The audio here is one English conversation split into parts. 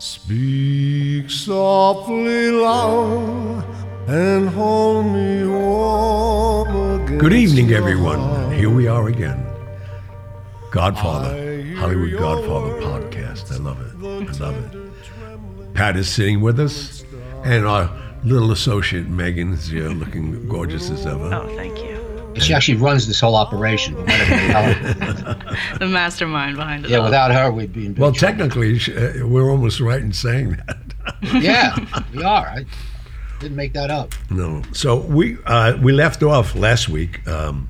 Speak softly, love, and hold me warm against Good evening, everyone. heart. Here we are again. Godfather, Hollywood Godfather podcast. I love it. I love it. Pat is sitting with us, and our little associate Megan is here looking gorgeous as ever. Oh, thank you. She actually runs this whole operation. But the mastermind behind it. yeah, all. without her, we'd be in big Well, trouble. technically, uh, we're almost right in saying that. Yeah, we are. I didn't make that up. No. So we uh, we left off last week um,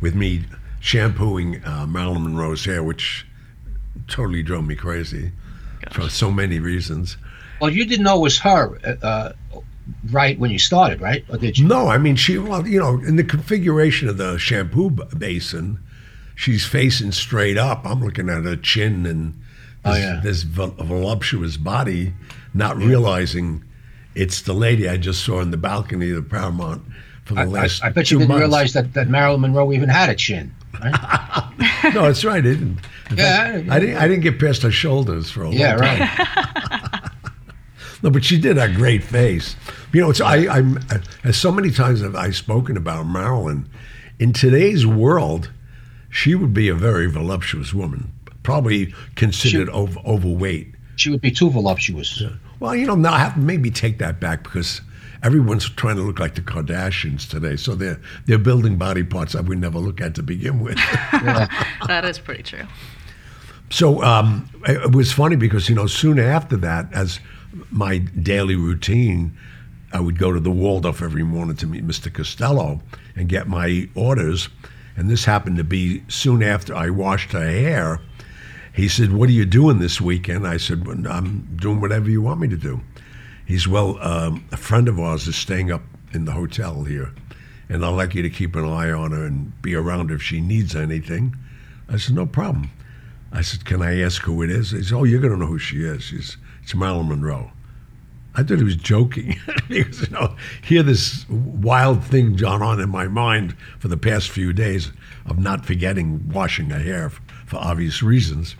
with me shampooing uh, Marilyn Monroe's hair, which totally drove me crazy for so many reasons. Well, you didn't know it was her, uh, uh, right when you started, right? Or did you? No, I mean she. Well, you know, in the configuration of the shampoo b- basin, she's facing straight up. I'm looking at her chin and Oh, this, yeah. this vol- voluptuous body, not realizing it's the lady I just saw in the balcony of the Paramount for the I, I, last. I bet you didn't months. realize that, that Marilyn Monroe even had a chin. Right? No, that's right. I didn't. In Yeah, fact, I didn't. I didn't get past her shoulders for a yeah, long time. Yeah, right. No, but she did have a great face. You know, it's I, I'm as so many times have I spoken about Marilyn. In today's world, she would be a very voluptuous woman, probably considered over, overweight. She would be too voluptuous. Well, you know, now I have to maybe take that back because everyone's trying to look like the Kardashians today, so they're they're building body parts that we never look at to begin with. That is pretty true. So um, it it was funny because you know soon after that, as my daily routine, I would go to the Waldorf every morning to meet Mr. Costello and get my orders. And this happened to be soon after I washed her hair. He said, "What are you doing this weekend?" I said, well, "I'm doing whatever you want me to do." He's well. Um, a friend of ours is staying up in the hotel here, and I'd like you to keep an eye on her and be around if she needs anything. I said, "No problem." I said, "Can I ask who it is?" He said, "Oh, you're going to know who she is. She's it's Marilyn Monroe." I thought he was joking because you know, here this wild thing gone on in my mind for the past few days of not forgetting washing her hair f- for obvious reasons,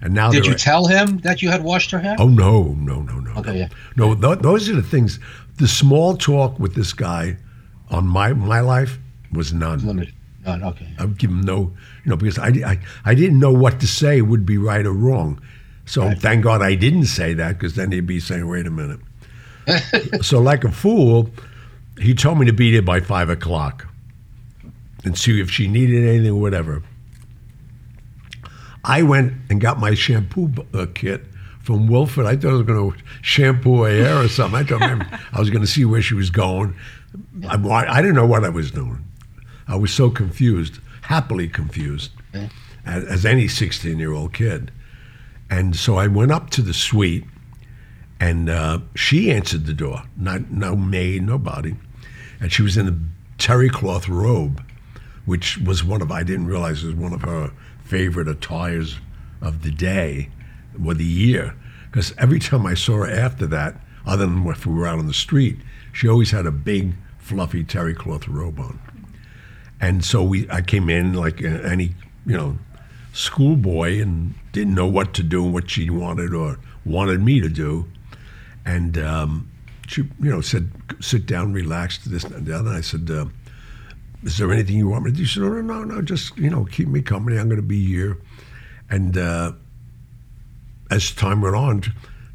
and now Did you tell him that you had washed her hair? Oh no, no, no, no. Okay, no. yeah. No, th- those are the things. The small talk with this guy on my my life was none. Limited. None. Okay. I would give him no, you know, because I, I, I didn't know what to say would be right or wrong. So thank God I didn't say that because then he'd be saying, wait a minute. so, like a fool, he told me to be there by five o'clock and see if she needed anything or whatever. I went and got my shampoo uh, kit from Wilford. I thought I was going to shampoo her hair or something. I thought maybe I was going to see where she was going. I, I didn't know what I was doing. I was so confused, happily confused, as, as any 16 year old kid. And so I went up to the suite, and uh, she answered the door. Not no maid, nobody, and she was in a terry cloth robe, which was one of I didn't realize was one of her favorite attires of the day or the year. Because every time I saw her after that, other than if we were out on the street, she always had a big fluffy terry cloth robe on. And so we, I came in like any, you know, schoolboy and didn't know what to do and what she wanted or wanted me to do. And um, she, you know, said, sit down, relax, this and other. And I said, uh, is there anything you want me to do? She said, no, no, no, just, you know, keep me company. I'm going to be here. And uh, as time went on,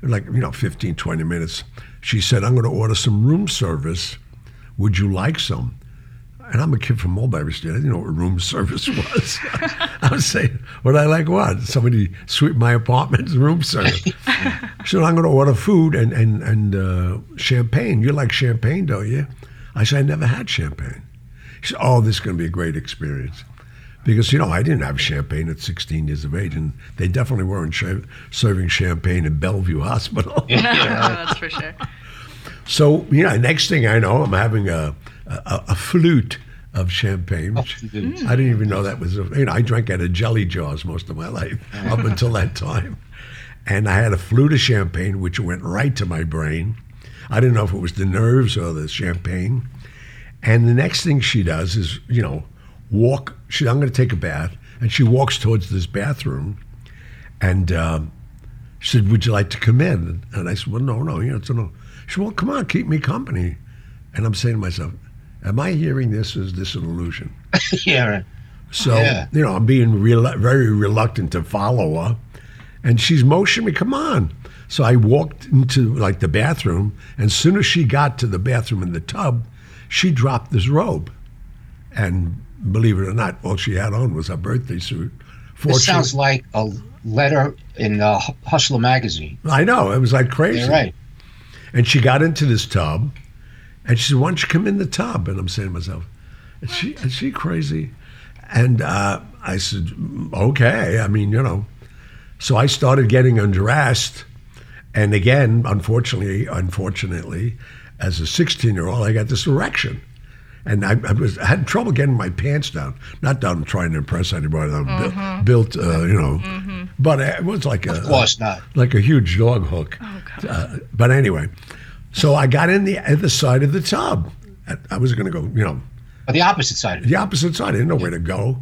like, you know, 15, 20 minutes, she said, I'm going to order some room service. Would you like some? And I'm a kid from Mulberry Street. I didn't know what room service was. I was saying, would I like what? Somebody sweep my apartment, room service. she said, I'm going to order food and, and, and uh, champagne. You like champagne, don't you? I said, I never had champagne. She said, oh, this is going to be a great experience. Because, you know, I didn't have champagne at 16 years of age, and they definitely weren't sh- serving champagne in Bellevue Hospital. That's for sure. So, you know, next thing I know, I'm having a, a, a flute of champagne. Which. I didn't even know that was, a, you know, I drank out of jelly jars most of my life up until that time. And I had a flute of champagne, which went right to my brain. I didn't know if it was the nerves or the champagne. And the next thing she does is, you know, walk. She, I'm going to take a bath. And she walks towards this bathroom. And um, She said, "Would you like to come in?" And I said, "Well, no, no, you know, it's a no." She said, "Well, come on, keep me company." And I'm saying to myself, "Am I hearing this? Is this an illusion?" yeah. right. So Yeah. you know, I'm being very reluctant to follow her, and she's motioning me, "Come on." So I walked into like the bathroom, and as soon as she got to the bathroom in the tub, she dropped this robe, and believe it or not, all she had on was her birthday suit. This sounds like a letter in uh, Hustler magazine. I know it was like crazy. Yeah, right. And she got into this tub, and she said, "Why don't you come in the tub?" And I'm saying to myself, "Is she is she crazy?" And uh, I said, "Okay." I mean, you know. So I started getting undressed, and again, unfortunately, unfortunately, as a 16 year old, I got this erection. And I, I was I had trouble getting my pants down. Not that I'm trying to impress anybody. I'm bu- built, uh, you know, but it was like a Of course not. like a huge dog hook. Uh, but anyway, so I got in the at the side of the tub. I, was going to go, you know, But the opposite side the opposite side. I didn't know where to go.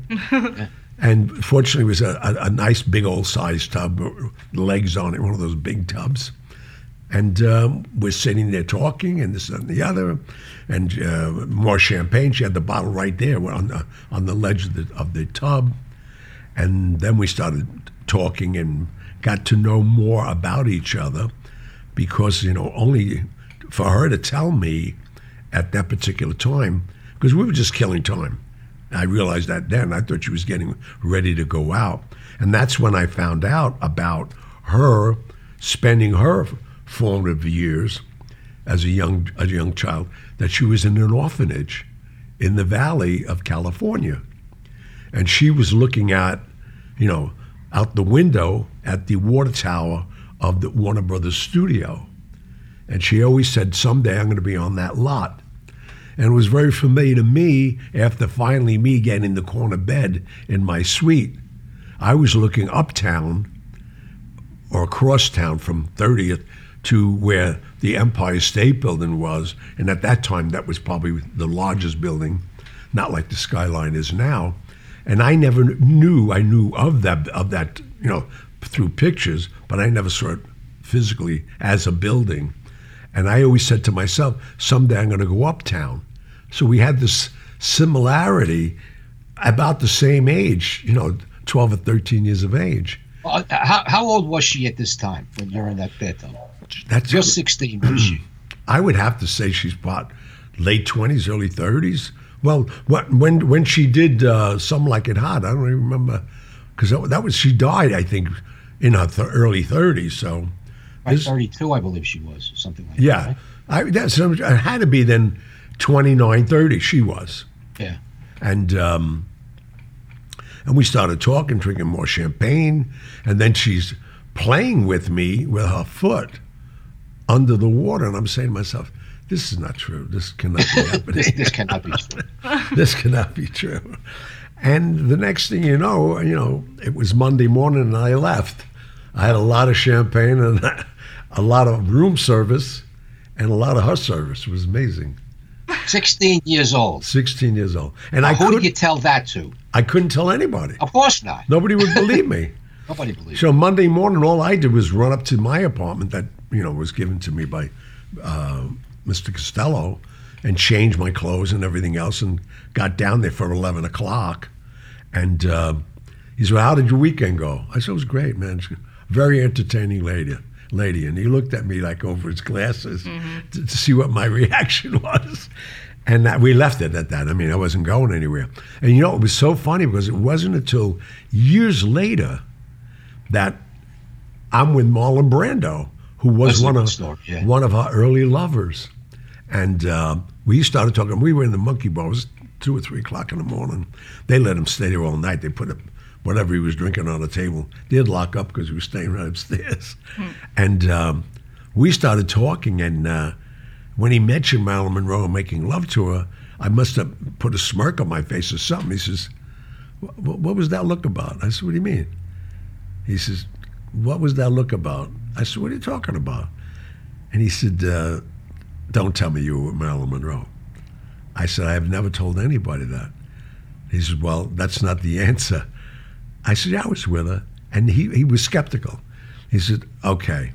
and fortunately, it was a, a, a nice big old size tub, legs on it, one of those big tubs. And um, we're sitting there talking, and this and the other, and uh, more champagne. She had the bottle right there on the on the ledge of the of the tub, and then we started talking and got to know more about each other, because you know only for her to tell me at that particular time, because we were just killing time. I realized that then. I thought she was getting ready to go out. And that's when I found out about her spending her formative years as a young, a young child, that she was in an orphanage in the valley of California. And she was looking at, you know, out the window at the water tower of the Warner Brothers studio. And she always said, someday I'm going to be on that lot. And it was very familiar to me after finally me getting in the corner bed in my suite. I was looking uptown or across town from 30th to where the Empire State Building was. And at that time, that was probably the largest building, not like the skyline is now. And I never knew, I knew of that, of that, you know, through pictures, but I never saw it physically as a building. And I always said to myself, someday I'm going to go uptown. So we had this similarity about the same age, you know, 12 or 13 years of age. Uh, how, how old was she at this time when you're in that bed, though? That's You're 16, was she? I would have to say she's about late 20s, early 30s. Well, what, when when she did uh, Some Like It Hot, I don't even remember, because that, that was, she died, I think, in her th- early 30s. So, Right, This- 32, I believe she was, or something like that. yeah. right? I, that's, it had to be then 29, 30, she was. Yeah. and um, and we started talking, drinking more champagne, and then she's playing with me with her foot under the water, and I'm saying to myself, "This is not true. This cannot be happening. this cannot be true. this cannot be true." And the next thing you know, you know, it was Monday morning, and I left. I had a lot of champagne and a lot of room service, and a lot of her service. It was amazing. 16 years old. 16 years old, and I Who did you tell that to? I couldn't tell anybody. Of course not. Nobody would believe me. Nobody believes. So Monday morning, all I did was run up to my apartment that you know was given to me by uh, Mr. Costello, and change my clothes and everything else, and got down there for eleven o'clock. And uh, he said, well, "How did your weekend go?" I said, "It was great, man. Very entertaining lady." Lady, and he looked at me like over his glasses to, to see what my reaction was. And that, we left it at that. I mean, I wasn't going anywhere. And you know, it was so funny because it wasn't until years later that I'm with Marlon Brando, who was That's one of story, yeah. one of our early lovers, and uh, we started talking. We were in the Monkey Bar. It was two or three o'clock in the morning. They let him stay there all night. They put a, whatever he was drinking on the table. They'd lock up because he was staying right upstairs, and um, we started talking. And uh, when he mentioned Marilyn Monroe making love to her, I must have put a smirk on my face or something. He says, "Wh- wh- "What was that look about?" I said, "What do you mean?" He says, What was that look about? I said, What are you talking about? And he said, uh, Don't tell me you were with Marilyn Monroe. I said, I have never told anybody that. He said, Well, that's not the answer. I said, Yeah, I was with her. And he, he was skeptical. He said, "Okay,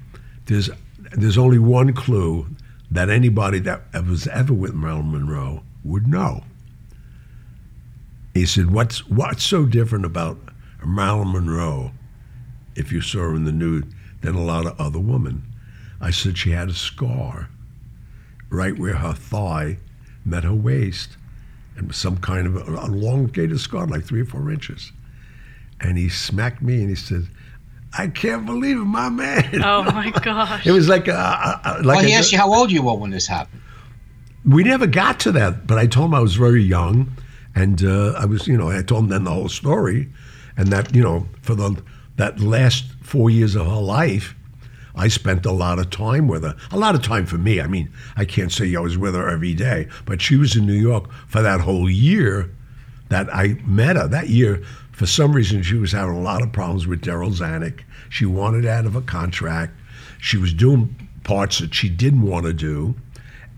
there's there's only one clue that anybody that was ever with Marilyn Monroe would know." He said, "What's what's so different about Marilyn Monroe, if you saw her in the nude, than a lot of other women?" I said she had a scar right where her thigh met her waist, and some kind of elongated scar, like three or four inches. And he smacked me and he said, "I can't believe it, my man." Oh my gosh. It was like a, a, a- like well, he a- asked you how old you were when this happened. we never got to that, but I told him I was very young, and uh, I was, you know, I told him then the whole story, and that, you know, for the that last four years of her life, I spent a lot of time with her. A lot of time for me. I mean, I can't say I was with her every day, but she was in New York for that whole year that I met her. That year, for some reason, she was having a lot of problems with Darryl Zanuck. She wanted out of a contract. She was doing parts that she didn't want to do,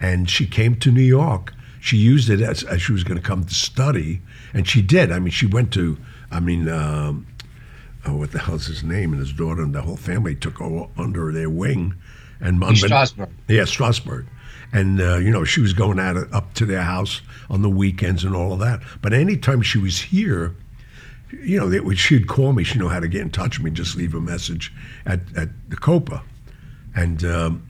and she came to New York. She used it as, as she was going to come to study, and she did. I mean, she went to, I mean, um, oh, what the hell's his name? And his daughter and the whole family took her under their wing. And Strasberg. yeah, Strasberg. And, uh, you know, she was going out up to their house on the weekends and all of that. But anytime she was here, you know, they, she'd call me. She know how to get in touch with me, just leave a message at, at the Copa. And um,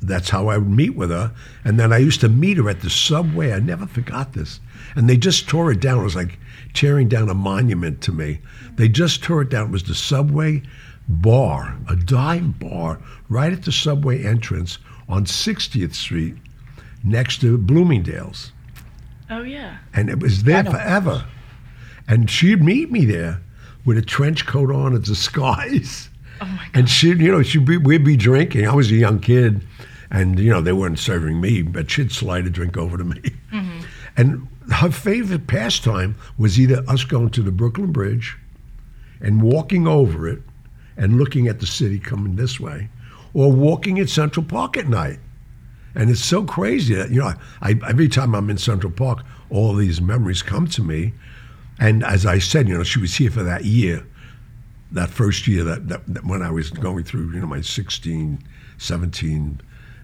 that's how I would meet with her. And then I used to meet her at the subway. I never forgot this. And they just tore it down. It was like tearing down a monument to me. They just tore it down. It was the subway bar, a dive bar, right at the subway entrance on 60th Street next to Bloomingdale's Oh yeah. and it was there know. forever. And she'd meet me there with a trench coat on, a disguise. Oh my god. And she'd, you know, she'd be, we'd be drinking. I was a young kid, and you know they weren't serving me, but she'd slide a drink over to me. Mm-hmm. And her favorite pastime was either us going to the Brooklyn Bridge, and walking over it, and looking at the city coming this way, or walking at Central Park at night. And it's so crazy that, you know, I, every time I'm in Central Park, all these memories come to me. And as I said, you know, she was here for that year, that first year that, that, that when I was going through, you know, my 16, 17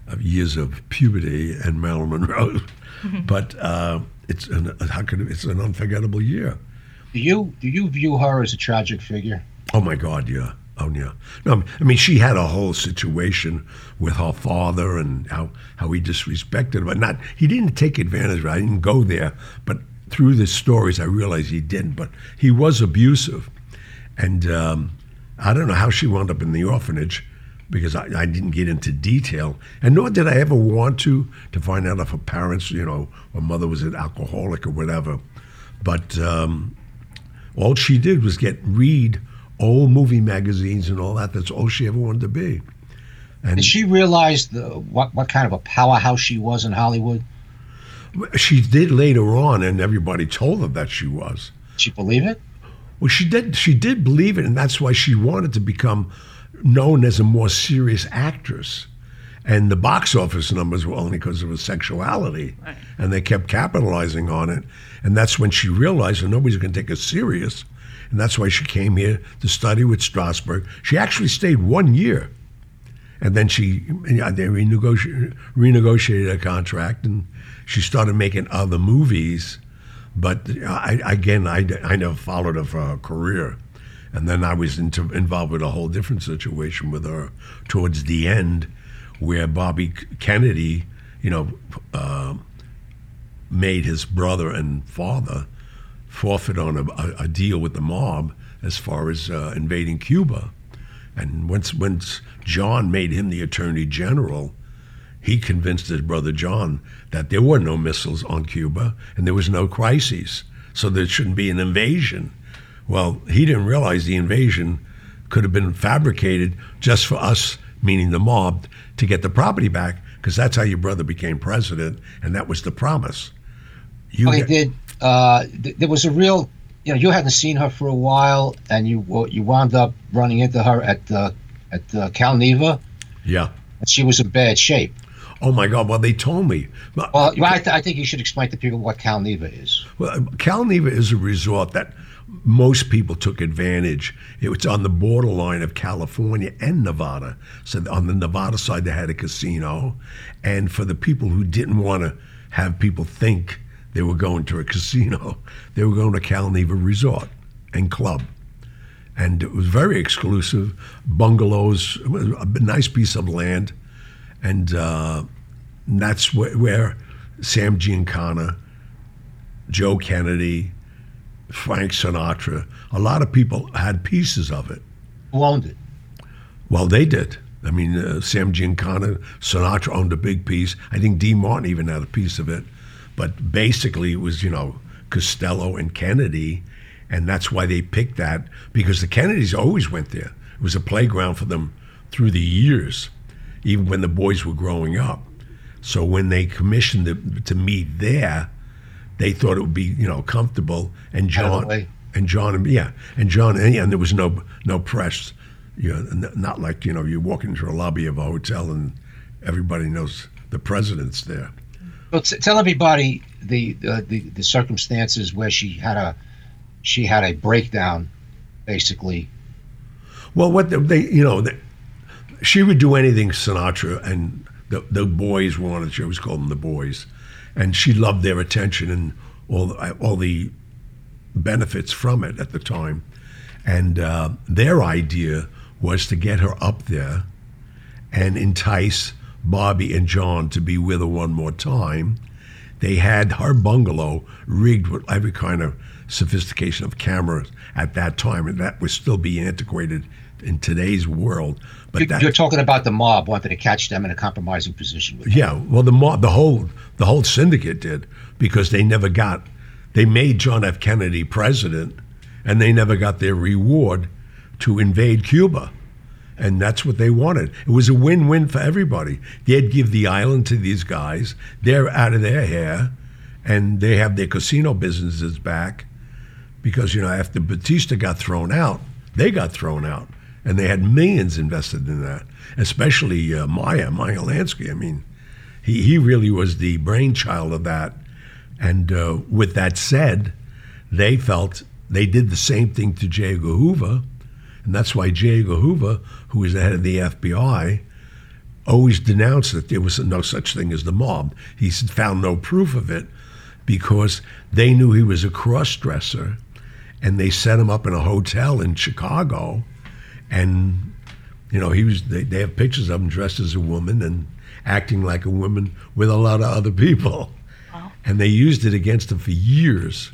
of years of puberty and Marilyn Monroe. but uh, it's an, how could it, it's an unforgettable year. Do you do you view her as a tragic figure? Oh my God, yeah. Oh yeah. No, I mean she had a whole situation with her father and how how he disrespected her. But not he didn't take advantage of it. I didn't go there, but through the stories I realized he didn't. But he was abusive, and um, I don't know how she wound up in the orphanage because I, I didn't get into detail, and nor did I ever want to to find out if her parents, you know, her mother was an alcoholic or whatever. But um, all she did was get read old movie magazines and all that. That's all she ever wanted to be. And Did she realized the, what what kind of a powerhouse she was in Hollywood? She did later on, and everybody told her that she was. Did she believe it? Well, she did. She did believe it, and that's why she wanted to become known as a more serious actress. And the box office numbers were only because of her sexuality, Right. and they kept capitalizing on it. And that's when she realized that nobody's going to take her serious, and that's why she came here to study with Strasberg. She actually stayed one year, and then she yeah, they renegotiated, renegotiated a contract, and she started making other movies. But I, again, I, I never followed her for her career. And then I was into, involved with a whole different situation with her towards the end, where Bobby Kennedy, you know, uh, made his brother and father forfeit on a, a, a deal with the mob as far as uh, invading Cuba. And once, once John made him the attorney general, he convinced his brother John that there were no missiles on Cuba and there was no crises, so there shouldn't be an invasion. Well, he didn't realize the invasion could have been fabricated just for us, meaning the mob, to get the property back, because that's how your brother became president, and that was the promise. You Well, he did. Uh, th- there was a real, you know, you hadn't seen her for a while, and you you wound up running into her at uh, at uh, Cal Neva, yeah. and she was in bad shape. Oh my God! Well, they told me. Well, I, th- I think you should explain to people what Cal Neva is. Well, Cal Neva is a resort that most people took advantage. It was on the borderline of California and Nevada. So on the Nevada side, they had a casino. And for the people who didn't want to have people think they were going to a casino, they were going to Cal Neva Resort and Club. And it was very exclusive, bungalows, a nice piece of land. And uh, that's where, where Sam Giancana, Joe Kennedy, Frank Sinatra. A lot of people had pieces of it. Who owned it? Well, they did. I mean, uh, Sam Giancana, Sinatra owned a big piece. I think Dean Martin even had a piece of it. But basically, it was, you know, Costello and Kennedy. And that's why they picked that because the Kennedys always went there. It was a playground for them through the years, even when the boys were growing up. So when they commissioned them to meet there, they thought it would be you know comfortable. And Out of the John and John yeah and John and, and there was no no press. You know, not like you know you walk into a lobby of a hotel and everybody knows the president's there. Well, t- tell everybody the, uh, the the circumstances where she had a she had a breakdown, basically. Well, what the, they, you know, they, she would do anything Sinatra and the the boys wanted. She always called them the boys, and she loved their attention and all the, all the benefits from it at the time. And uh, their idea was to get her up there and entice Bobby and John to be with her one more time. They had her bungalow rigged with every kind of sophistication of cameras at that time, and that would still be antiquated in today's world. But You- that, You're talking about the mob wanted to catch them in a compromising position. With yeah, well, the mob, the whole the whole syndicate did because they never got. They made John F. Kennedy president, and they never got their reward to invade Cuba, and that's what they wanted. It was a win-win for everybody. They'd give the island to these guys. They're out of their hair, and they have their casino businesses back, because you know after Batista got thrown out, they got thrown out, and they had millions invested in that. Especially uh, Meyer Meyer Lansky. I mean, he he really was the brainchild of that. And uh, with that said, they felt they did the same thing to J. Edgar Hoover, and that's why J. Edgar Hoover, who was the head of the FBI, always denounced that there was no such thing as the mob. He found no proof of it because they knew he was a cross-dresser, and they set him up in a hotel in Chicago, and you know he was. They, they have pictures of him dressed as a woman and acting like a woman with a lot of other people, wow. and they used it against him for years.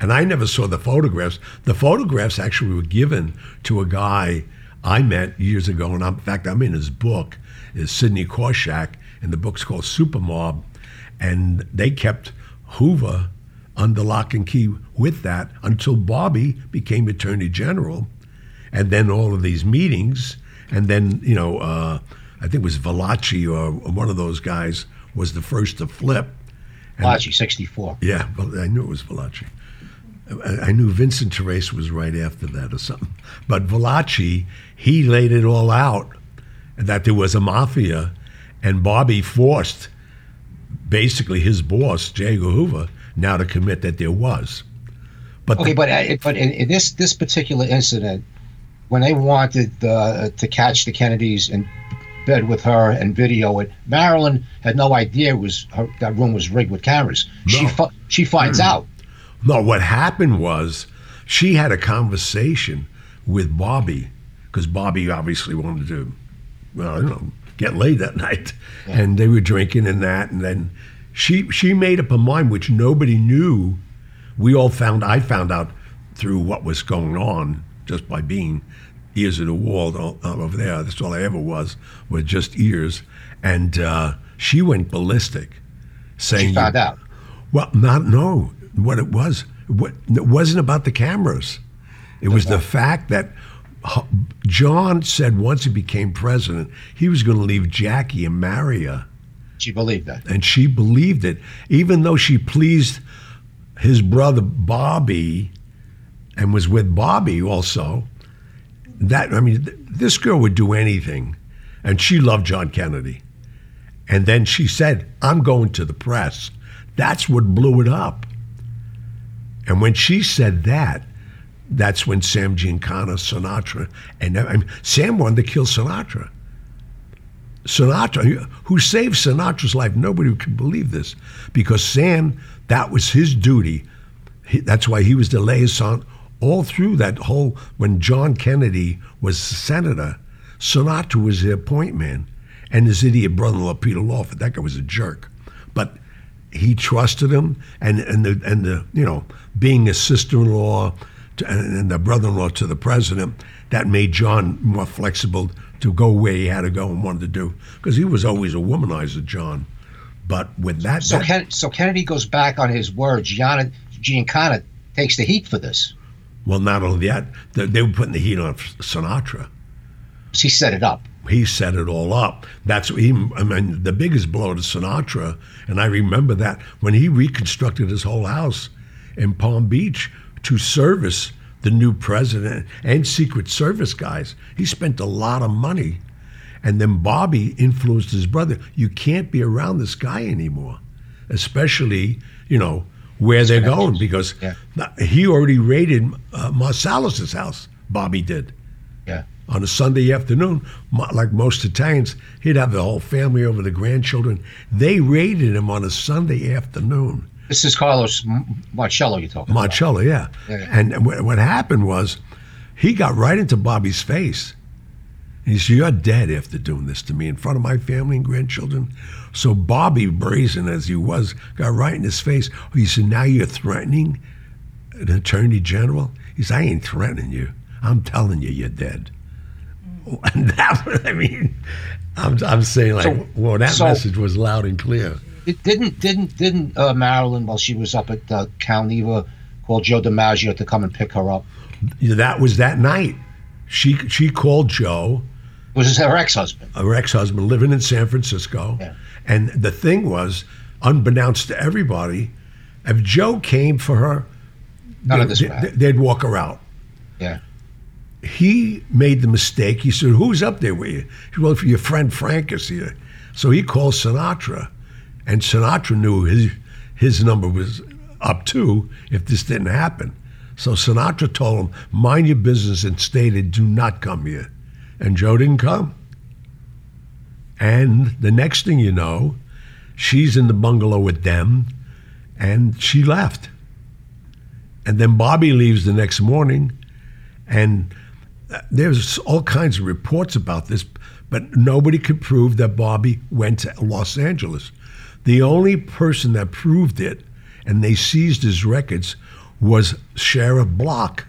And I never saw the photographs. The photographs actually were given to a guy I met years ago, and I'm, in fact, I'm in his book. Is Sidney Korshak, and the book's called Super Mob, and they kept Hoover under lock and key with that until Bobby became Attorney General, and then all of these meetings, and then you know, uh, I think it was Valachi or one of those guys was the first to flip. And- Valachi, 64. yeah, well, I knew it was Valachi. I I knew Vincent Teresa was right after that or something. But Valachi, he laid it all out that there was a mafia, and Bobby forced basically his boss, J. Edgar Hoover, now to commit that there was. But Okay, the- but uh, but in, in this this particular incident, when they wanted uh, to catch the Kennedys in bed with her and video it, Marilyn had no idea it was her, that room was rigged with cameras. She No. fi- she finds out. No, what happened was she had a conversation with Bobby because Bobby obviously wanted to, well, you know, get laid that night, and they were drinking and that, and then she she made up her mind, which nobody knew. We all found. I found out through what was going on just by being ears of the wall all- all over there. That's all I ever was, was just ears, and uh, she went ballistic, saying She found out. well, not no. What it was, what it wasn't about the cameras. It was the fact that John said once he became president, he was going to leave Jackie and marry her, She believed that. and she believed it, even though she pleased his brother Bobby, and was with Bobby also. That I mean, th- this girl would do anything, and she loved John Kennedy. And then she said, I'm going to the press. That's what blew it up. And when she said that, that's when Sam Giancana, Sinatra, and I mean, Sam wanted to kill Sinatra. Sinatra, who saved Sinatra's life, nobody could believe this, because Sam, that was his duty. He, that's why he was the liaison all through that whole. When John Kennedy was senator, Sinatra was their point man, and his idiot brother-in-law Peter Lawford. That guy was a jerk, but he trusted him, and and the and the you know being a sister-in-law to, and the brother-in-law to the president, that made John more flexible to go where he had to go and wanted to do because he was always a womanizer, John. But with that, So, that- Ken, so Kennedy goes back on his word. Gianna, Giancana takes the heat for this. Well, not only that, they, they were putting the heat on Sinatra. He set it up. he set it all up. That's he. I mean, the biggest blow to Sinatra, and I remember that when he reconstructed his whole house in Palm Beach to service the new president and Secret Service guys. He spent a lot of money, and then Bobby influenced his brother. You can't be around this guy anymore, especially you know where they're going because Yeah. he already raided uh, Marsalis's house. Bobby did Yeah. on a Sunday afternoon, like most Italians, he'd have the whole family over, the grandchildren. They raided him on a Sunday afternoon. This is Carlos Marcello you're talking about. Marcello, yeah. Yeah. And wh- what happened was he got right into Bobby's face. He said, You're dead after doing this to me in front of my family and grandchildren. So Bobby, brazen as he was, got right in his face. He said, Now you're threatening an attorney general? He said, I ain't threatening you. I'm telling you, you're dead. And that, was- I mean, I'm, I'm saying, like, So- well, that so- message was loud and clear. It didn't didn't didn't uh, Marilyn while she was up at uh, Cal Neva call Joe DiMaggio to come and pick her up? That was that night. She, she called Joe. Was her ex-husband. her ex-husband living in San Francisco. Yeah. And the thing was, unbeknownst to everybody, if Joe came for her, None of this they, they'd walk her out. Yeah. He made the mistake. He said, "Who's up there with you?" He said, "Well, if your friend Frank is here." So he called Sinatra, and Sinatra knew his his number was up too if this didn't happen. So Sinatra told him, "Mind your business," and stated, "Do not come here." And Joe didn't come. And the next thing you know, she's in the bungalow with them, and she left. And then Bobby leaves the next morning, and uh, there's all kinds of reports about this, but nobody could prove that Bobby went to Los Angeles. The only person that proved it, and they seized his records, was Sheriff Block.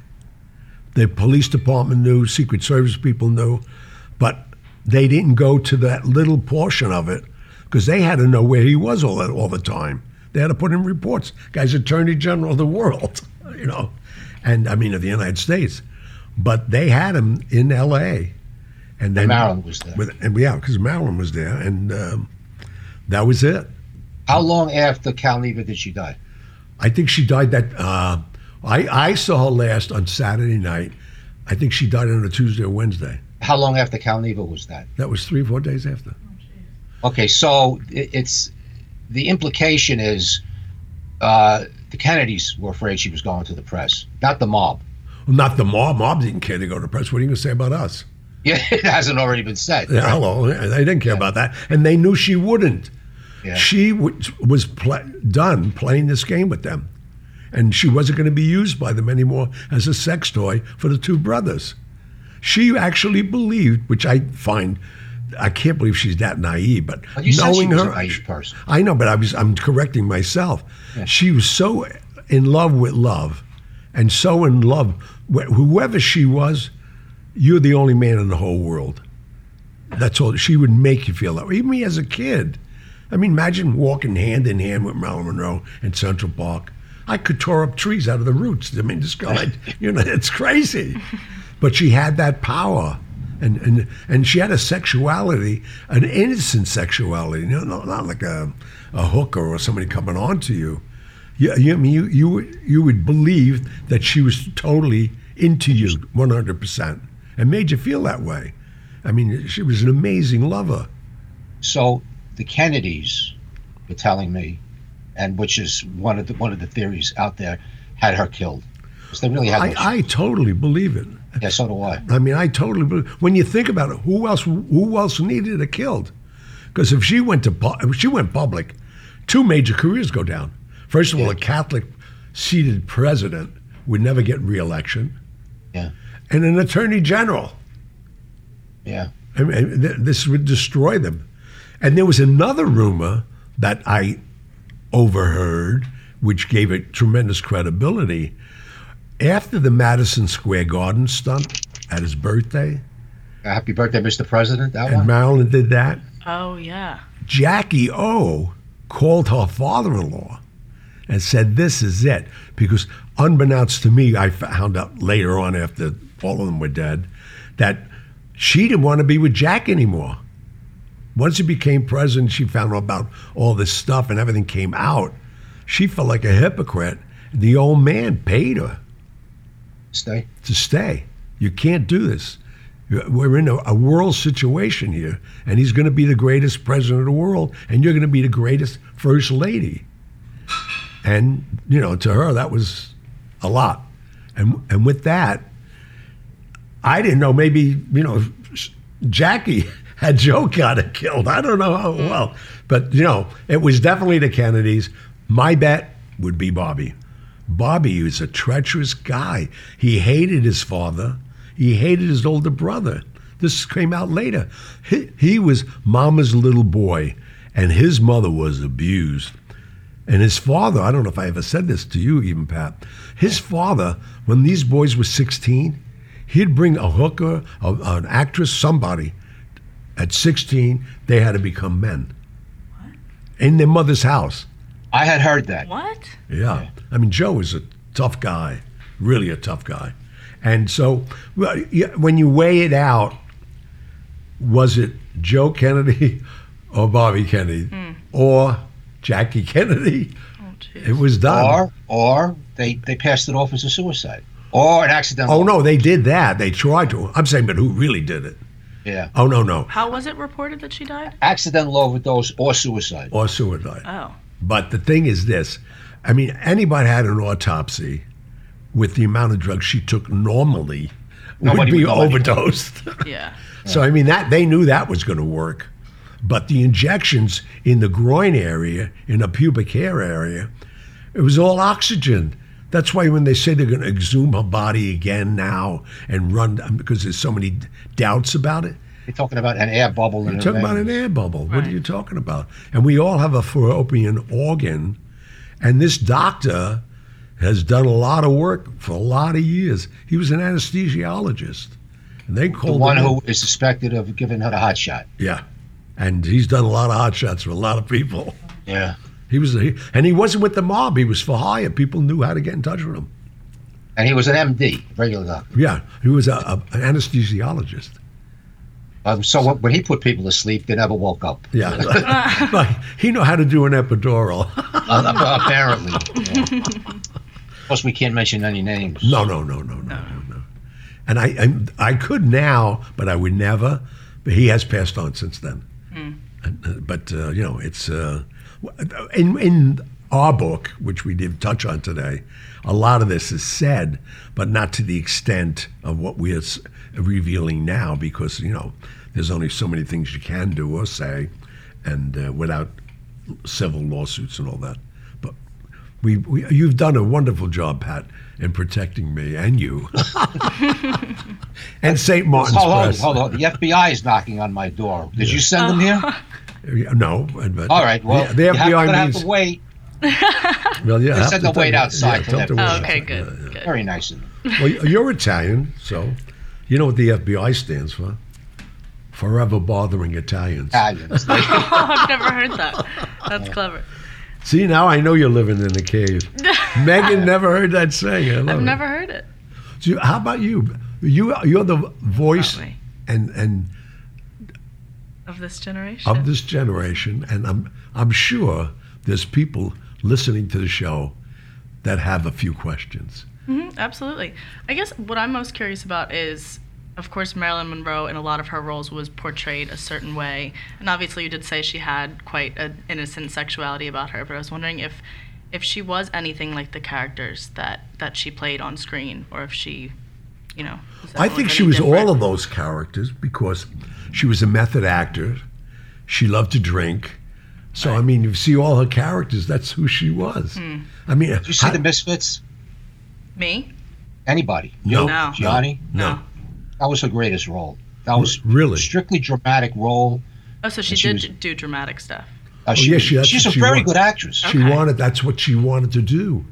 The police department knew, Secret Service people knew, but they didn't go to that little portion of it because they had to know where he was all, that, all the time. They had to put in reports. Guy's Attorney General of the world, you know, and I mean of the United States. But they had him in L.A. And then Marilyn was there. With, and yeah, because Marilyn was there, and um, that was it. How long after Cal Neva did she die? I think she died that. Uh, I I saw her last on Saturday night. I think she died on a Tuesday or Wednesday. How long after Cal Neva was that? That was three four days after. Okay, so it, it's the implication is uh, the Kennedys were afraid she was going to the press, not the mob. Well, not the mob. Mob didn't care to go to the press. What are you going to say about us? Yeah, it hasn't already been said. Yeah, hello. They didn't care about that, and they knew she wouldn't. Yeah. She w- was pla done playing this game with them, and she wasn't going to be used by them anymore as a sex toy for the two brothers. She actually believed, which I find, I can't believe she's that naive. But But you said she knowing her. I know, but I was I'm correcting myself. She was so in love with love, and so in love wh- whoever she was, you're the only man in the whole world. That's all. She would make you feel that way. Even me as a kid. I mean, imagine walking hand in hand with Marilyn Monroe in Central Park. I could tore up trees out of the roots. I mean, this girl, you know, it's crazy. But she had that power. And, and and she had a sexuality, an innocent sexuality, you know, not, like a, a hooker or somebody coming on to you. You, you, I mean, you, you, would- you would believe that she was totally into you 100% and made you feel that way. I mean, she was an amazing lover. So the Kennedys were telling me, and which is one of the one of the theories out there, had her killed. they really had I, I totally believe it. Yeah, so do I. I mean, I totally believe. When you think about it, who else? Who else needed her killed? Because if she went to if she went public, two major careers go down. First of all, a Catholic seated president would never get reelection, Yeah. and an attorney general. Yeah. I mean, this would destroy them. And there was another rumor that I overheard, which gave it tremendous credibility. After the Madison Square Garden stunt at his birthday, Happy birthday, Mr. President. That and one. Marilyn did that, Oh yeah. Jackie O called her father in law and said, This is it. Because unbeknownst to me, I found out later on after all of them were dead that she didn't want to be with Jack anymore. Once he became president, she found out about all this stuff and everything came out. She felt like a hypocrite. The old man paid her Stay. to stay. You can't do this. We're in a, a world situation here, and he's going to be the greatest president of the world, and you're going to be the greatest first lady. And you know, to her, that was a lot. And and with that, I didn't know. Maybe you know, Jackie had Joe got it killed. I don't know how mm. well, but you know, it was definitely the Kennedys. My bet would be Bobby. Bobby was a treacherous guy. He hated his father. He hated his older brother. This came out later. He, he was mama's little boy, and his mother was abused. And his father, I don't know if I ever said this to you, even Pat. His father, when these boys were 16, he'd bring a hooker, a, an actress, somebody. At 16, they had to become men in their mother's house. I had heard that. What? Yeah. I mean, Joe was a tough guy, really a tough guy. And so when you weigh it out, was it Joe Kennedy or Bobby Kennedy hmm. or Jackie Kennedy? Oh. It was done. Or, or they they passed it off as a suicide, or an accidental. oh, no, they did that. They tried to. I'm saying, but who really did it? Yeah. Oh, no, no. How was it reported that she died? Accidental overdose or suicide. Or suicide. Oh. But the thing is this I mean, anybody had an autopsy with the amount of drugs she took normally Nobody would be would overdosed. Yeah. So I mean that they knew that was going to work, but the injections in the groin area, in the pubic hair area, it was all oxygen. That's why when they say they're going to exhume her body again now and run because there's so many doubts about it. You're talking about an air bubble You're her talking about an air bubble. What are you talking about? And we all have a fallopian organ, and this doctor has done a lot of work for a lot of years. He was an anesthesiologist, and they The called one who is suspected of giving her the hot shot. Yeah, and he's done a lot of hot shots for a lot of people. Yeah. He was, he, and he wasn't with the mob. He was for hire. People knew how to get in touch with him. And he was an MD, regular doctor. Yeah, he was a, a, an anesthesiologist. Um, so when- when he put people to sleep, they never woke up. Yeah, Like, he knew how to do an epidural. Uh, apparently. Yeah. Of course, we can't mention any names. No, no, no, no, no, no, no. And I, I, I could now, but I would never. But he has passed on since then. And, uh, but uh, you know, it's uh, in in our book, which we did touch on today. A lot of this is said, but not to the extent of what we're revealing now, because you know, there's only so many things you can do or say, and uh, without civil lawsuits and all that. But we, we, you've done a wonderful job, Pat, in protecting me and you, and St. Martin's Hold on, Press. hold on. The FBI is knocking on my door. Did you send them here? Yeah, No, but All right. Well, the, the you have, FBI gonna have to wait. well, yeah, They have said to they'll wait outside yeah, till them Oh, okay, outside. good, Yeah, good. Very nice of them. Well, you're Italian, so you know what the FBI stands for? Forever bothering Italians. Italians. Oh, I've never heard that. That's clever. See, now I know you're living in a cave. Megan never heard that saying. I love I've it. never heard it. So how about you? You you're the voice Not and and Of this generation. of this generation, and I'm I'm sure there's people listening to the show that have a few questions. hmm absolutely. I guess what I'm most curious about is, of course, Marilyn Monroe in a lot of her roles was portrayed a certain way, and obviously you did say she had quite an innocent sexuality about her. But I was wondering if, if she was anything like the characters that that she played on screen, or if she, you know. I think she was different. all of those characters because she was a method actor. She loved to drink. So I mean, you see all her characters. That's who she was. Hmm. I mean, Did you see how- the Misfits? Me? Anybody? No. No. Johnny? no, That was her greatest role. That was really. strictly dramatic role. Oh, so she she did was- do dramatic stuff. Uh, she, yeah, she- she's a she very was. good actress. She Okay. wanted. That's what she wanted to do.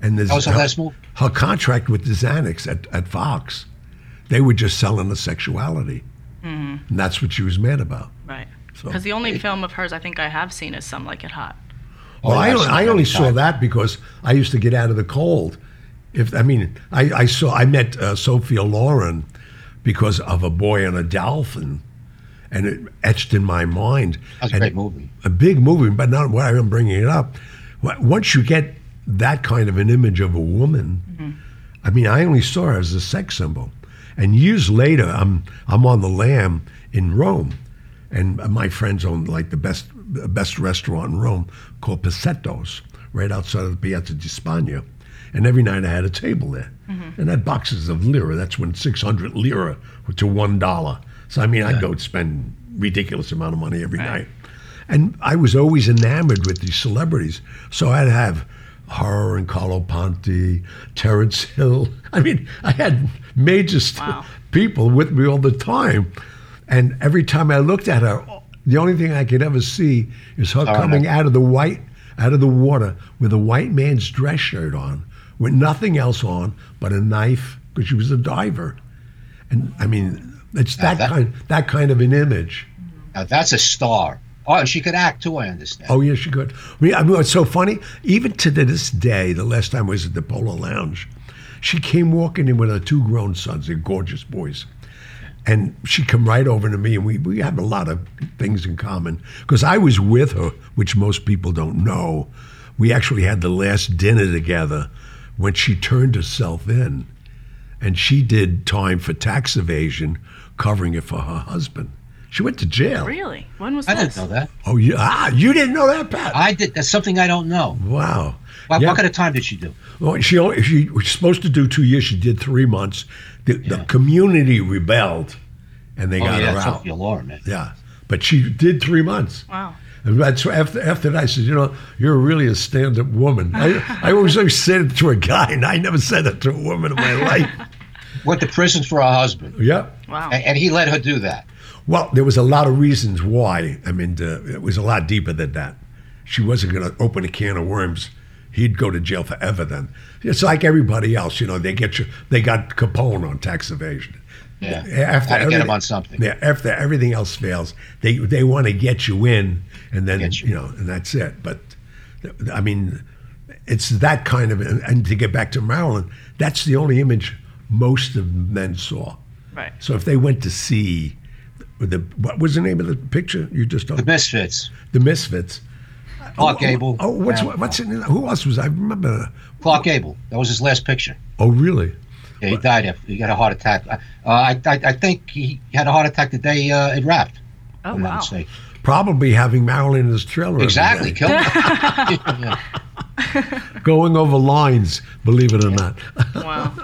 And there's That was her her, last movie. her contract with the Zanucks at, at Fox. They were just selling the sexuality, and that's what she was mad about. Right. So- Because the only film of hers I think I have seen is Some Like It Hot. Oh, Well, I, I've only, I only saw times. that because I used to get out of the cold. If I mean, I, I saw I met uh, Sophia Loren because of a boy and a dolphin, and it etched in my mind. That was a great movie. A big movie, but not why I'm bringing it up. Once you get that kind of an image of a woman, I mean, I only saw her as a sex symbol. And years later, I'm I'm on the lam in Rome, and my friends own like the best best restaurant in Rome called Pesettos, right outside of the Piazza di Spagna. And every night I had a table there, mm-hmm. and I had boxes of lira. That's when 600 lira were to one dollar. So I mean, I'd go spend ridiculous amount of money every night. And I was always enamored with these celebrities. So I'd have her and Carlo Ponti, Terence Hill. I mean, I had major st- Wow. people with me all the time. And every time I looked at her, the only thing I could ever see is her Oh, coming no. out of the white, out of the water with a white man's dress shirt on, with nothing else on but a knife, because she was a diver. And I mean, it's that, that- kind, that kind of an image. Now that's a star. Oh, and she could act too. I understand. Oh yes, she could. I mean, I mean, what's so funny? Even to this day, the last time I was at the Polo Lounge, she came walking in with her two grown sons. They're gorgeous boys, and she come right over to me, and we we have a lot of things in common because I was with her, which most people don't know. We actually had the last dinner together when she turned herself in, and she did time for tax evasion, covering it for her husband. She went to jail. Really? When was that? I this? didn't know that. Oh, you ah, you didn't know that, Pat? I did. That's something I don't know. Wow. What, Yeah. what kind of time did she do? Well, she only, she was supposed to do two years. She did three months. The, the community rebelled, and they Oh got yeah, her out. Sophia Loren, man. Yeah, but she did three months. Wow. And that's after after that. I said, you know, you're really a stand-up woman. I, I always always said it to a guy, and I never said it to a woman in my life. Went to prison for her husband, yeah. Wow. and, and he let her do that. Well, there was a lot of reasons why. I mean, uh, it was a lot deeper than that. She wasn't going to open a can of worms. He'd go to jail forever. Then it's like everybody else. You know, they get you. They got Capone on tax evasion. Yeah, After had get everything- him on something. Yeah, after everything else fails, they they want to get you in, and then you. you know, and that's it. But I mean, it's that kind of. And to get back to Marilyn, that's the only image most of men saw. Right. So if they went to see the what was the name of the picture you just The told? Misfits. The Misfits. Clark Gable. Oh, what's Yeah. what's it, who else was I remember? Clark Gable. That was his last picture. Oh, really? Yeah, he died after he got a heart attack. Uh, I, I I think he had a heart attack the day uh, it wrapped. Oh if I'm not wow. Probably having Marilyn in his trailer. Exactly. day. Killed him. Yeah. Going over lines, believe it or not. Wow.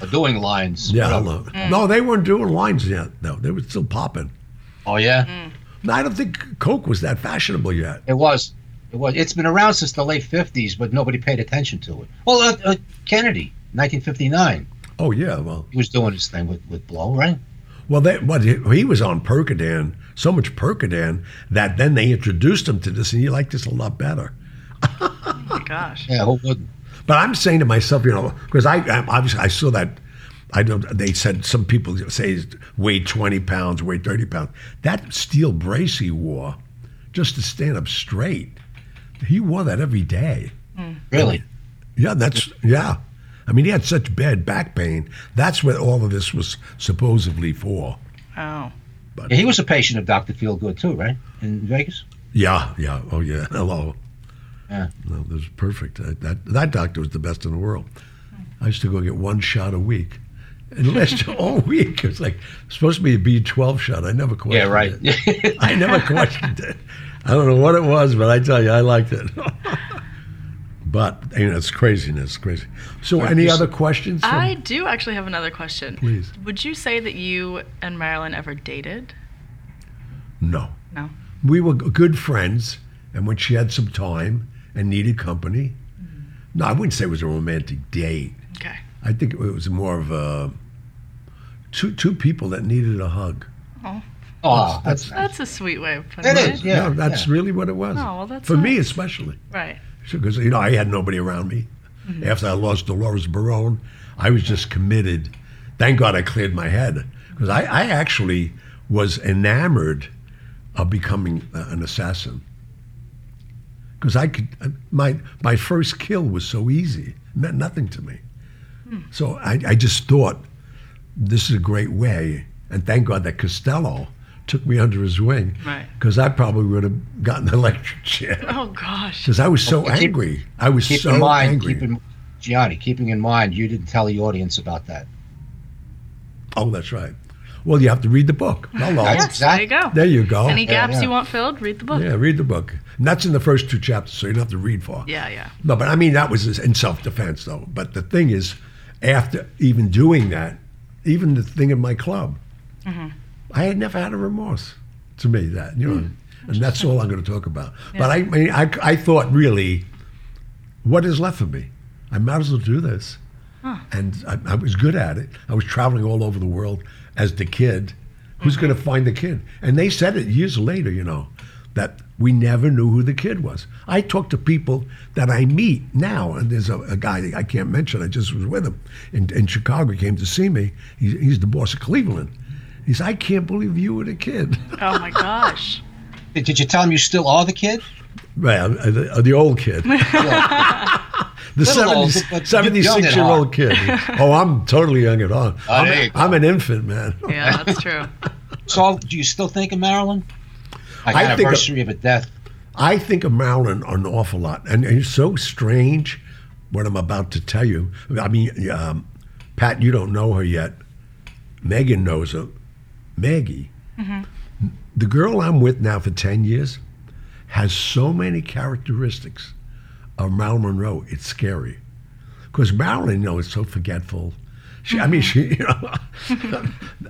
Or doing lines. Yeah, I whatever. No, they weren't doing lines yet. No, they were still popping. Oh yeah, No, I don't think Coke was that fashionable yet. it was. It was. It's been around since the late '50s, but nobody paid attention to it. Well, uh, uh, Kennedy, 1959, Oh yeah, well, he was doing his thing with, with blow, right? well, they, what he, he was on Percodan, so much Percodan that then they introduced him to this, and he liked this a lot better. Oh my gosh. Yeah, who wouldn't? But I'm saying to myself, you know, because I, I obviously I saw that. I don't. They said some people say he weighed 20 pounds, weighed 30 pounds. That steel brace he wore, just to stand up straight, he wore that every day. Mm. Really? Yeah, that's yeah. I mean, he had such bad back pain. That's what all of this was supposedly for. Oh. Yeah, he was a patient of Dr. Feelgood too, right? In Vegas. Yeah, yeah. Oh yeah. Hello. Yeah. No, that was perfect. That, that that doctor was the best in the world. I used to go get one shot a week. And it lasted all week. It was like supposed to be a B12 shot. I never questioned Yeah, right. it. I never questioned it. I don't know what it was, but I tell you, I liked it. But you know, it's craziness, crazy. So, Right, any you other questions? from- I do actually have another question. Please. Would you say that you and Marilyn ever dated? no. No. We were good friends, and when she had some time and needed company, mm-hmm. no, I wouldn't say it was a romantic date. Okay. I think it was more of a two two people that needed a hug. Oh, that's, nice. That's a sweet way of putting It it. is, yeah. no, that's yeah. really what it was. Oh, well, that's for me especially. Right. because you know I had nobody around me. After I lost Dolores Barone, I was just committed. Thank God I cleared my head because I, I actually was enamored of becoming uh, an assassin. Because I could, uh, my my first kill was so easy, it meant nothing to me. So I, I just thought this is a great way, and thank God that Costello took me under his wing, Right. Because I probably would have gotten an electric chair Oh gosh. because I was so Well, keep- angry. I was Keep so in mind, angry. keep in, Gianni, keeping in mind, you didn't tell the audience about that. oh, that's right. Well, you have to read the book. Hello. That's Yes, there you go. There you go. Any Yeah, gaps yeah. you want filled, read the book. yeah, read the book. And that's in the first two chapters, so you don't have to read far. Yeah, yeah. No, but I mean that was in self-defense, though. But the thing is, after even doing that, even the thing in my club, Mm-hmm. I had never had a remorse. To me, that you know, Hmm. and that's all I'm going to talk about. But I, I mean, I, I thought really, what is left of me? I might as well do this. And I, I was good at it. I was traveling all over the world as the kid. Who's going to find the kid? And they said it years later, you know, that we never knew who the kid was. I talk to people that I meet now, and there's a, a guy I can't mention. I just was with him in, in Chicago. He came to see me. He's, he's the boss of Cleveland. He said, "I can't believe you were the kid." Oh my gosh. Did, did you tell him you still are the kid? Well, uh, the, uh, the old kid, the Little old, 70, 76 year old kid. Oh, I'm totally young at heart. Oh, I'm, there you go. I'm an infant, man. Yeah, that's true. So, do you still think of Marilyn? Like I think of- of a death. I think of Marilyn an awful lot, and it's so strange what I'm about to tell you. I mean, um, Pat, you don't know her yet. Megan knows her. Maggie, the girl I'm with now for ten years, has so many characteristics of Marilyn Monroe. It's scary because Marilyn, you know, is so forgetful. She, I mean, she, you know,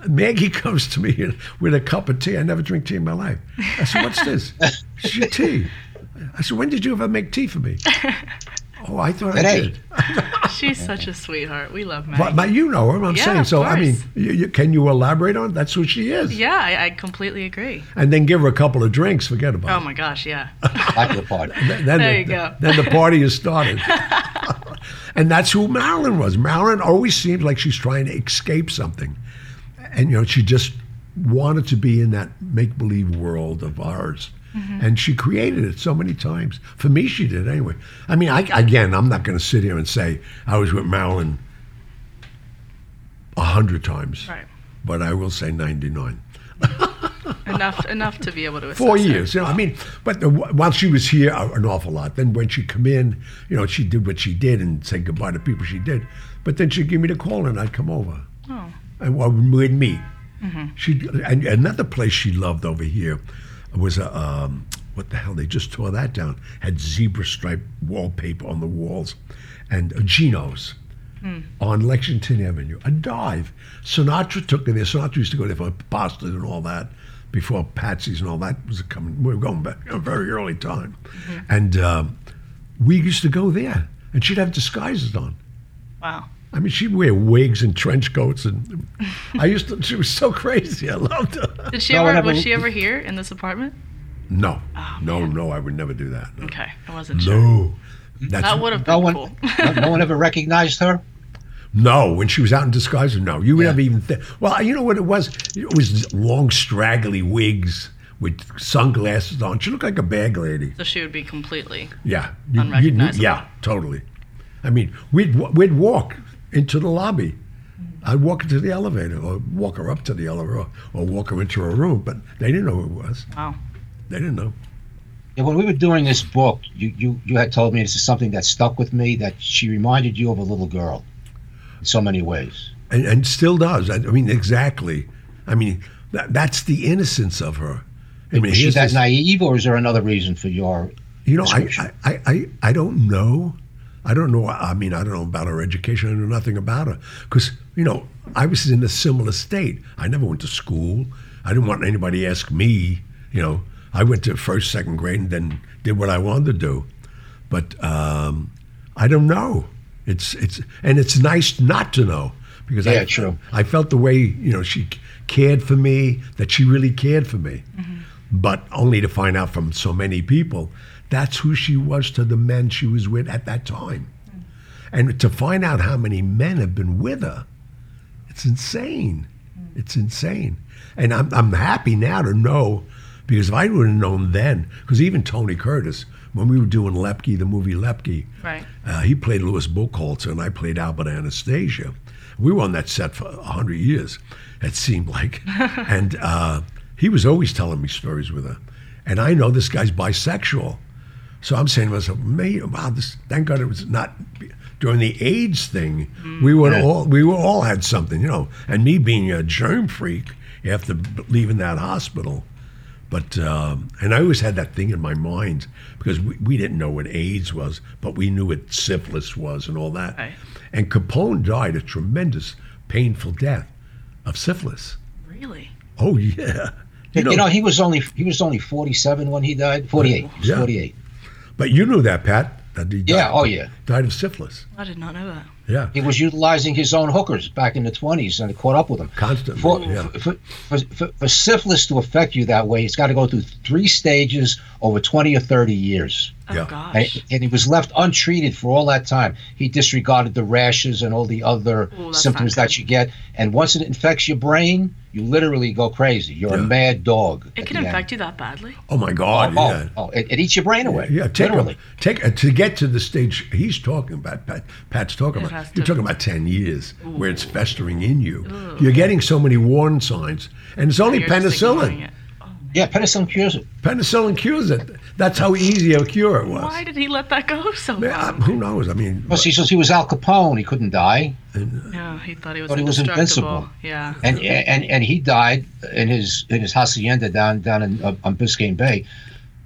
Maggie comes to me with a cup of tea. I never drink tea in my life. I said, "What's this?" She tea. I said, "When did you ever make tea for me?" oh, I thought I Today. did. She's such a sweetheart. We love Maggie. But, but you know her. I'm Yeah, saying. So I mean, you, you, can you elaborate on? it? That's who she is. yeah, I, I completely agree. And then give her a couple of drinks. Forget about Oh it. my gosh, yeah. Back to the party. Then There the, you go. Then the party is started. and that's who Marilyn was. Marilyn always seemed like she's trying to escape something. And, you know, she just wanted to be in that make believe world of ours. Mm-hmm. And she created it so many times. For me, she did anyway. I mean, I, again, I'm not going to sit here and say I was with Marilyn a hundred times, Right. but I will say 99. Enough enough to be able to Four years, you know. I mean, but the, while she was here, an awful lot. Then when she come in, you know, she did what she did and said goodbye to people she did. But then she'd give me the call and I'd come over, Oh. and well, we'd meet. She and another place she loved over here was a um, what the hell? They just tore that down. Had zebra stripe wallpaper on the walls, and uh, Gino's on Lexington Avenue, a dive. Sinatra took me there. Sinatra used to go there for pasta and all that before Patsy's and all that was coming. We were going back a very early time, and um, we used to go there, and she'd have disguises on. Wow. I mean, she'd wear wigs and trench coats, and I used to. She was so crazy. I loved her. Did she No, ever was she ever here in this apartment? No, Oh, no, man. no, I would never do that. No, Okay. I wasn't sure. no. That's, That would have No one, cool. no, no one ever recognized her. No, when she was out in disguise, no. You would Yeah. never even think. Well, you know what it was? It was long, straggly wigs with sunglasses on. She looked like a bag lady. so she would be completely Yeah. You- you- Unrecognizable. yeah, totally. I mean, we'd, we'd walk into the lobby. I'd walk into the elevator or walk her up to the elevator or, or walk her into her room, but they didn't know who it was. wow. They didn't know. Yeah, when we were doing this book, you, you, you had told me this is something that stuck with me that she reminded you of a little girl in so many ways. And, and still does. I, I mean, exactly. I mean, that, that's the innocence of her. I mean, Was she that this- naive, or is there another reason for your? You know, I. I, I, I don't know. I don't know. I mean, I don't know about her education. I know nothing about her because you know I was in a similar state. I never went to school. I didn't want anybody to ask me. You know, I went to first, second grade, and then did what I wanted to do. But um, I don't know. It's it's and it's nice not to know because Yeah, I, true. I felt the way you know she cared for me that she really cared for me, but only to find out from so many people that's who she was to the men she was with at that time, and to find out how many men have been with her, it's insane. It's insane, and I'm I'm happy now to know because if I would have known then, because even Tony Curtis, when we were doing Lepke, the movie Lepke, Right. uh, he played Louis Buchalter, and I played Albert Anastasia. We were on that set for a hundred years. It seemed like, and uh, he was always telling me stories with her. And I know this guy's bisexual, so I'm saying to myself, "May wow, this thank God it was not during the AIDS thing. We were Yeah. all we were all had something, you know. And me being a germ freak after leaving that hospital, but um, and I always had that thing in my mind because we, we didn't know what AIDS was, but we knew what syphilis was and all that. Right. And Capone died a tremendous, painful death of syphilis. Really? Oh yeah, You know, he was only he was only 47 when he died. 48. He Yeah. 48. But you knew that, Pat. That he Yeah. died, Oh yeah. died of syphilis. Oh, I did not know that. Yeah, He was utilizing his own hookers back in the 20s, and it caught up with him. constantly. For, yeah. for, for, for, for syphilis to affect you that way, it's got to go through three stages over 20 or 30 years. Oh Yeah. And, gosh. and he was left untreated for all that time. He disregarded the rashes and all the other Ooh, symptoms that you get. And once it infects your brain, you literally go crazy. You're Yeah. a mad dog. It can the end. infect you that badly? Oh my God. Oh, oh yeah. oh, it, it eats your brain away. Yeah, take literally. a, take a, to get to the stage he's talking about. Pat, Pat's talking It about. has You're to- talking about ten years where it's festering in you. You're getting so many warning signs, and it's oh, only You're just ignoring penicillin. it. Oh, yeah, penicillin cures it. Penicillin cures it. That's how easy a cure it was. Why did he let that go so Man, I- long? who knows? I mean, Plus, he says he was Al Capone. He couldn't die. Yeah, he thought he was Thought he was invincible. Yeah. and and and he died in his in his hacienda down down in uh, on Biscayne Bay,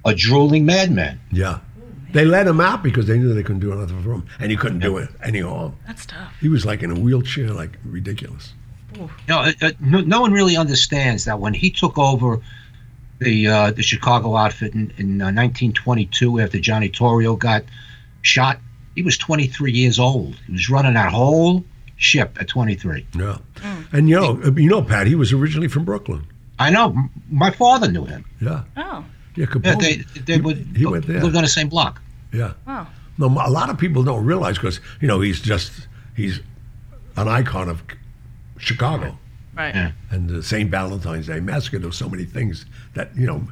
a drooling madman. yeah, they let him out because they knew they couldn't do anything for him, and he couldn't do it any harm. That's tough. He was like in a wheelchair, like ridiculous. You know, uh, uh, no, no one really understands that when he took over the uh, the Chicago outfit in, in uh, 1922 after Johnny Torrio got shot, he was 23 years old. He was running that whole ship at 23. Yeah, and you know, you know, Pat, he was originally from Brooklyn. I know. My father knew him. Yeah, Oh, yeah, Capone. Yeah, they they he, would he went there. lived on the same block. Yeah. wow. No, a lot of people don't realize because you know he's just he's an icon of Chicago Right. Yeah. and the St. Valentine's Day massacre. There were so many things that you know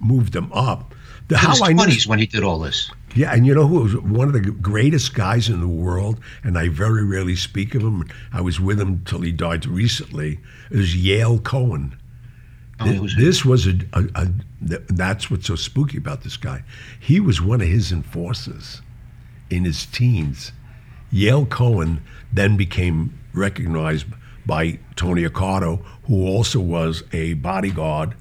moved him up. The, In his how I knew, when he did all this. yeah, and you know who was one of the greatest guys in the world, and I very rarely speak of him. I was with him till he died recently. It was Yale Cohen. Oh, he was- This was a, a, a that's what's so spooky about this guy. He was one of his enforcers in his teens. Yale Cohen then became recognized by Tony Accardo, who also was a bodyguard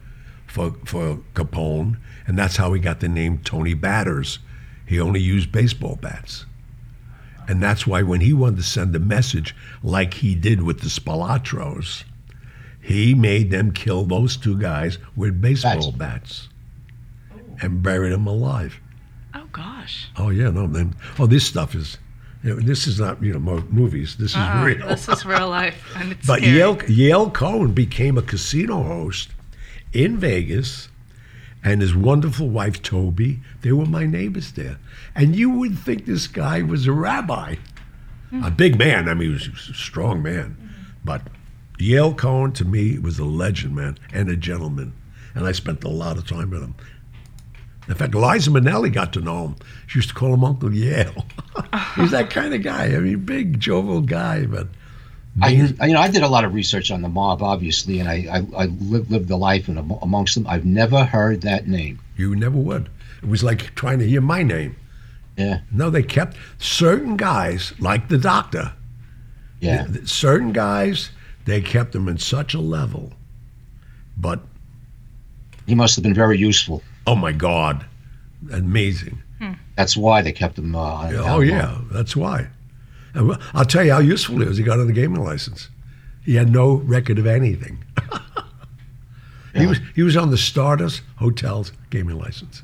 for for Capone, and that's how he got the name Tony Batters. He only used baseball bats. And that's why when he wanted to send a message like he did with the Spilotros, he made them kill those two guys with baseball bats, and buried them alive. Oh gosh. Oh yeah, no, then oh this stuff is, you know, this is not you know mo- movies. This is Uh-uh, real. This is real life, and it's but scary. Yale Yale Cohen became a casino host in Vegas, and his wonderful wife Toby. They were my neighbors there, and you would think this guy was a rabbi, mm-hmm. a big man. I mean, he was a strong man, mm-hmm. but Yale Cohen to me was a legend, man, and a gentleman, and I spent a lot of time with him. In fact, Liza Minnelli got to know him. She used to call him Uncle Yale. He's that kind of guy. I mean, big, jovial guy, but I, you know, I did a lot of research on the mob, obviously, and I, I, I lived, lived the life and amongst them. I've never heard that name. you never would. It was like trying to hear my name. Yeah, No, they kept certain guys, like the doctor, yeah. certain guys, they kept them in such a level. But, He must have been very useful. Oh my God, amazing. And That's why they kept him. Uh, on- Yeah, oh low. yeah, that's why. And I'll tell you how useful it was. He got on the gaming license. He had no record of anything. he was he was on the Stardust Hotels gaming license.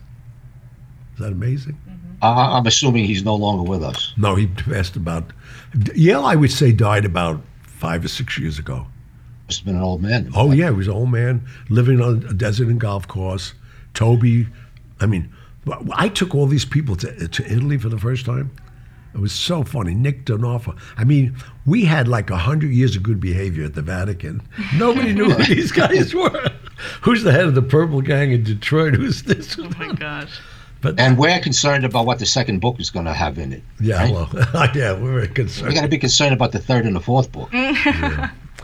Is that amazing? I, I'm assuming he's no longer with us. No, he passed about. Yale, I would say, died about five or six years ago. Must have been an old man. Oh yeah, he was an old man living on a desert and golf course. Toby, I mean, I took all these people to to Italy for the first time. It was so funny. Nick Donofa. I mean, we had like a hundred years of good behavior at the Vatican. Nobody knew who these guys were. Who's the head of the Purple Gang in Detroit? Who's this? Oh my gosh. But And we're concerned about what the second book is going to have in it. yeah, right? well, yeah, we're very concerned. We concerned. got to be concerned about the third and the fourth book.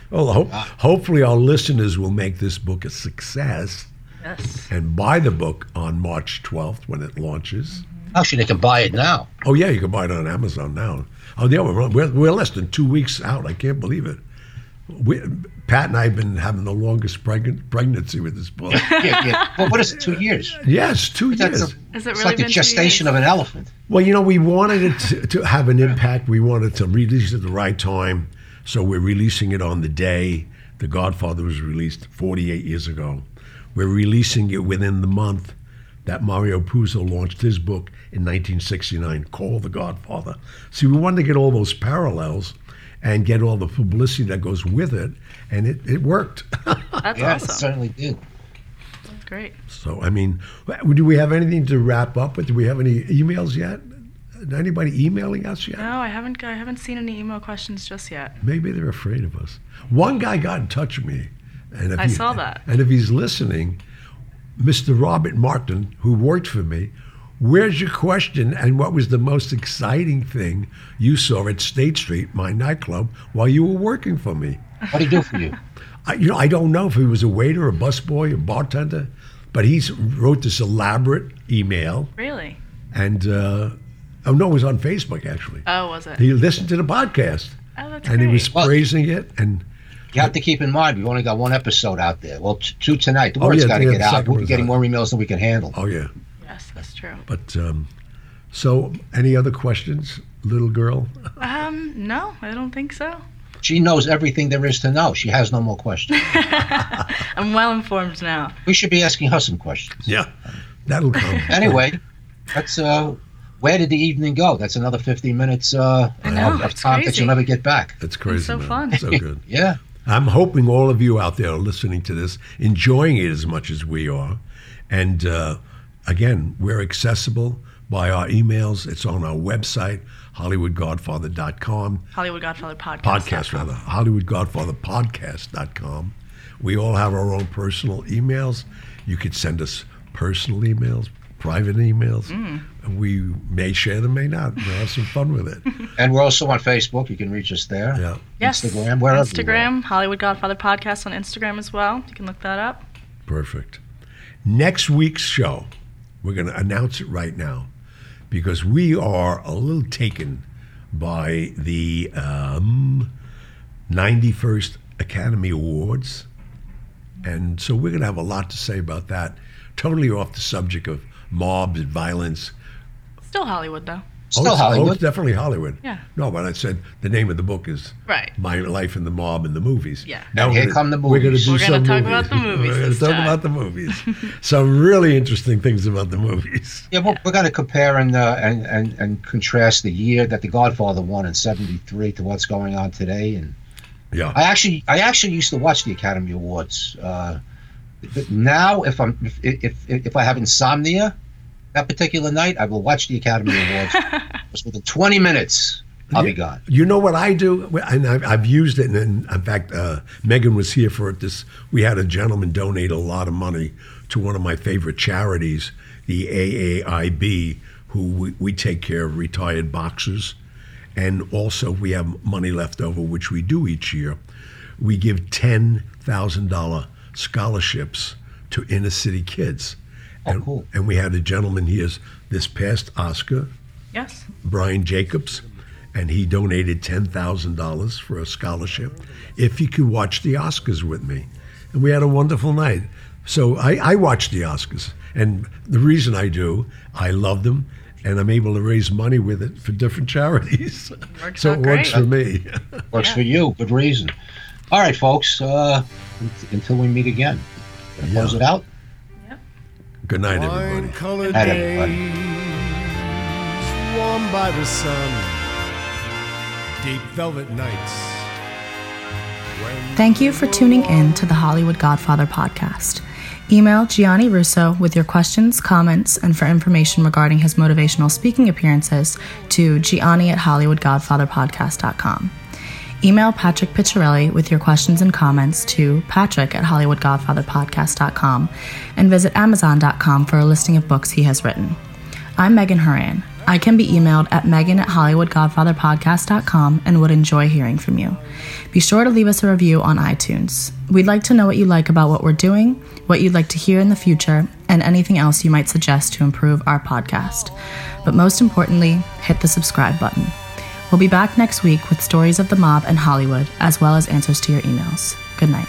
Well, ho- hopefully our listeners will make this book a success Yes. and buy the book on March 12th when it launches. Mm-hmm. Actually, they can buy it now. Oh yeah, you can buy it on Amazon now. Oh yeah, we're, we're, we're less than two weeks out. I can't believe it. We, Pat and I have been having the longest pregnant, pregnancy with this book. Yeah, yeah. Well, what is it? Two years? yes, two That's years. a, Has it it's really like the been two gestation of an elephant. Well, you know, we wanted it to, to have an impact. We wanted to release it at the right time, so we're releasing it on the day The Godfather was released 48 years ago. We're releasing it within the month that Mario Puzo launched his book in 1969, called The Godfather. See, we wanted to get all those parallels and get all the publicity that goes with it, and it, it worked. That's Yeah, it certainly did. That's great. so, I mean, do we have anything to wrap up with? Do we have any emails yet? Anybody emailing us yet? No, I haven't. I haven't seen any email questions just yet. Maybe they're afraid of us. One guy got in touch with me, and if I he- saw that. And if he's listening, Mr. Robert Martin, who worked for me, where's your question? And what was the most exciting thing you saw at State Street, my nightclub, while you were working for me? What did he do for you? I, you know, I don't know if he was a waiter, a busboy, a bartender, but he wrote this elaborate email, Really? and uh, oh no, it was on Facebook actually. Oh, was it? He listened to the podcast, oh, that's and great. he was Well- praising it, and You have to keep in mind, we've only got one episode out there. Well, t- two tonight. The Oh, word's yeah, got to yeah, get out. We're getting out. more emails than we can handle. oh yeah. yes, that's true. But um, so, any other questions, little girl? Um, no, I don't think so. She knows everything there is to know. She has no more questions. I'm well informed now. we should be asking her some questions. Yeah, that'll come. Anyway, that's uh, where did the evening go? That's another 15 minutes uh, I know, of, of it's time that you'll never get back. That's crazy. so man. fun. So good. Yeah. I'm hoping all of you out there are listening to this, enjoying it as much as we are. And uh, again, we're accessible by our emails. It's on our website, HollywoodGodfather.com. Hollywood Godfather podcast. Podcast, rather. HollywoodGodfatherPodcast.com. We all have our own personal emails. You could send us personal emails, private emails. We may share them, may not. We'll have some fun with it. And we're also on Facebook. You can reach us there. Yeah. Yes. Instagram, wherever you Instagram, Hollywood Godfather podcast on Instagram as well. You can look that up. Perfect. Next week's show, we're going to announce it right now because we are a little taken by the um, 91st Academy Awards. And so we're going to have a lot to say about that. Totally off the subject of mobs and violence. Still Hollywood though. Still oh, it's, Oh, Hollywood. it's definitely Hollywood. Yeah. No, but I said the name of the book is Right. My Life in the Mob and the Movies. Yeah. Now And we're here gonna- come the movies. We're going to movies. do We're some gonna talk movies. about the movies We're going to talk time. about the movies. some really interesting things about the movies. Yeah, we're, we're going to compare and, uh, and and and contrast the year that The Godfather won in '73 to what's going on today. And Yeah. I actually, I actually used to watch the Academy Awards. Uh, but now, if I'm if, if if I have insomnia that particular night, I will watch the Academy Awards. Just within 20 minutes, I'll be gone. You know what I do, and I've, I've used it. And in fact, uh, Megan was here for it. This we had a gentleman donate a lot of money to one of my favorite charities, the AAIB, who we, we take care of retired boxers, and also we have money left over, which we do each year. We give ten thousand dollar scholarships to inner city kids. Oh, and, cool. and we had a gentleman here this past Oscar Yes. Brian Jacobs, and he donated ten thousand dollars for a scholarship if he could watch the Oscars with me, and we had a wonderful night. So I, I watch the Oscars, and the reason I do, I love them. and I'm able to raise money with it for different charities. Works so out it works great. for me. Works Yeah. for you. Good reason. All right, folks. Uh, until we meet again. Gonna Close it out. Good night, everybody. Wine colored Night, days, everybody. by the sun, deep velvet nights. Thank you for tuning in to the Hollywood Godfather podcast. Email Gianni Russo with your questions, comments, and for information regarding his motivational speaking appearances to gianni at hollywoodgodfatherpodcast.com. Email Patrick Picciarelli with your questions and comments to patrick at hollywoodgodfatherpodcast.com and visit amazon.com for a listing of books he has written. I'm Megan Horan. I can be emailed at megan at hollywoodgodfatherpodcast.com and would enjoy hearing from you. Be sure to leave us a review on iTunes. We'd like to know what you like about what we're doing, what you'd like to hear in the future, and anything else you might suggest to improve our podcast. But most importantly, hit the subscribe button. We'll be back next week with stories of the mob and Hollywood, as well as answers to your emails. Good night.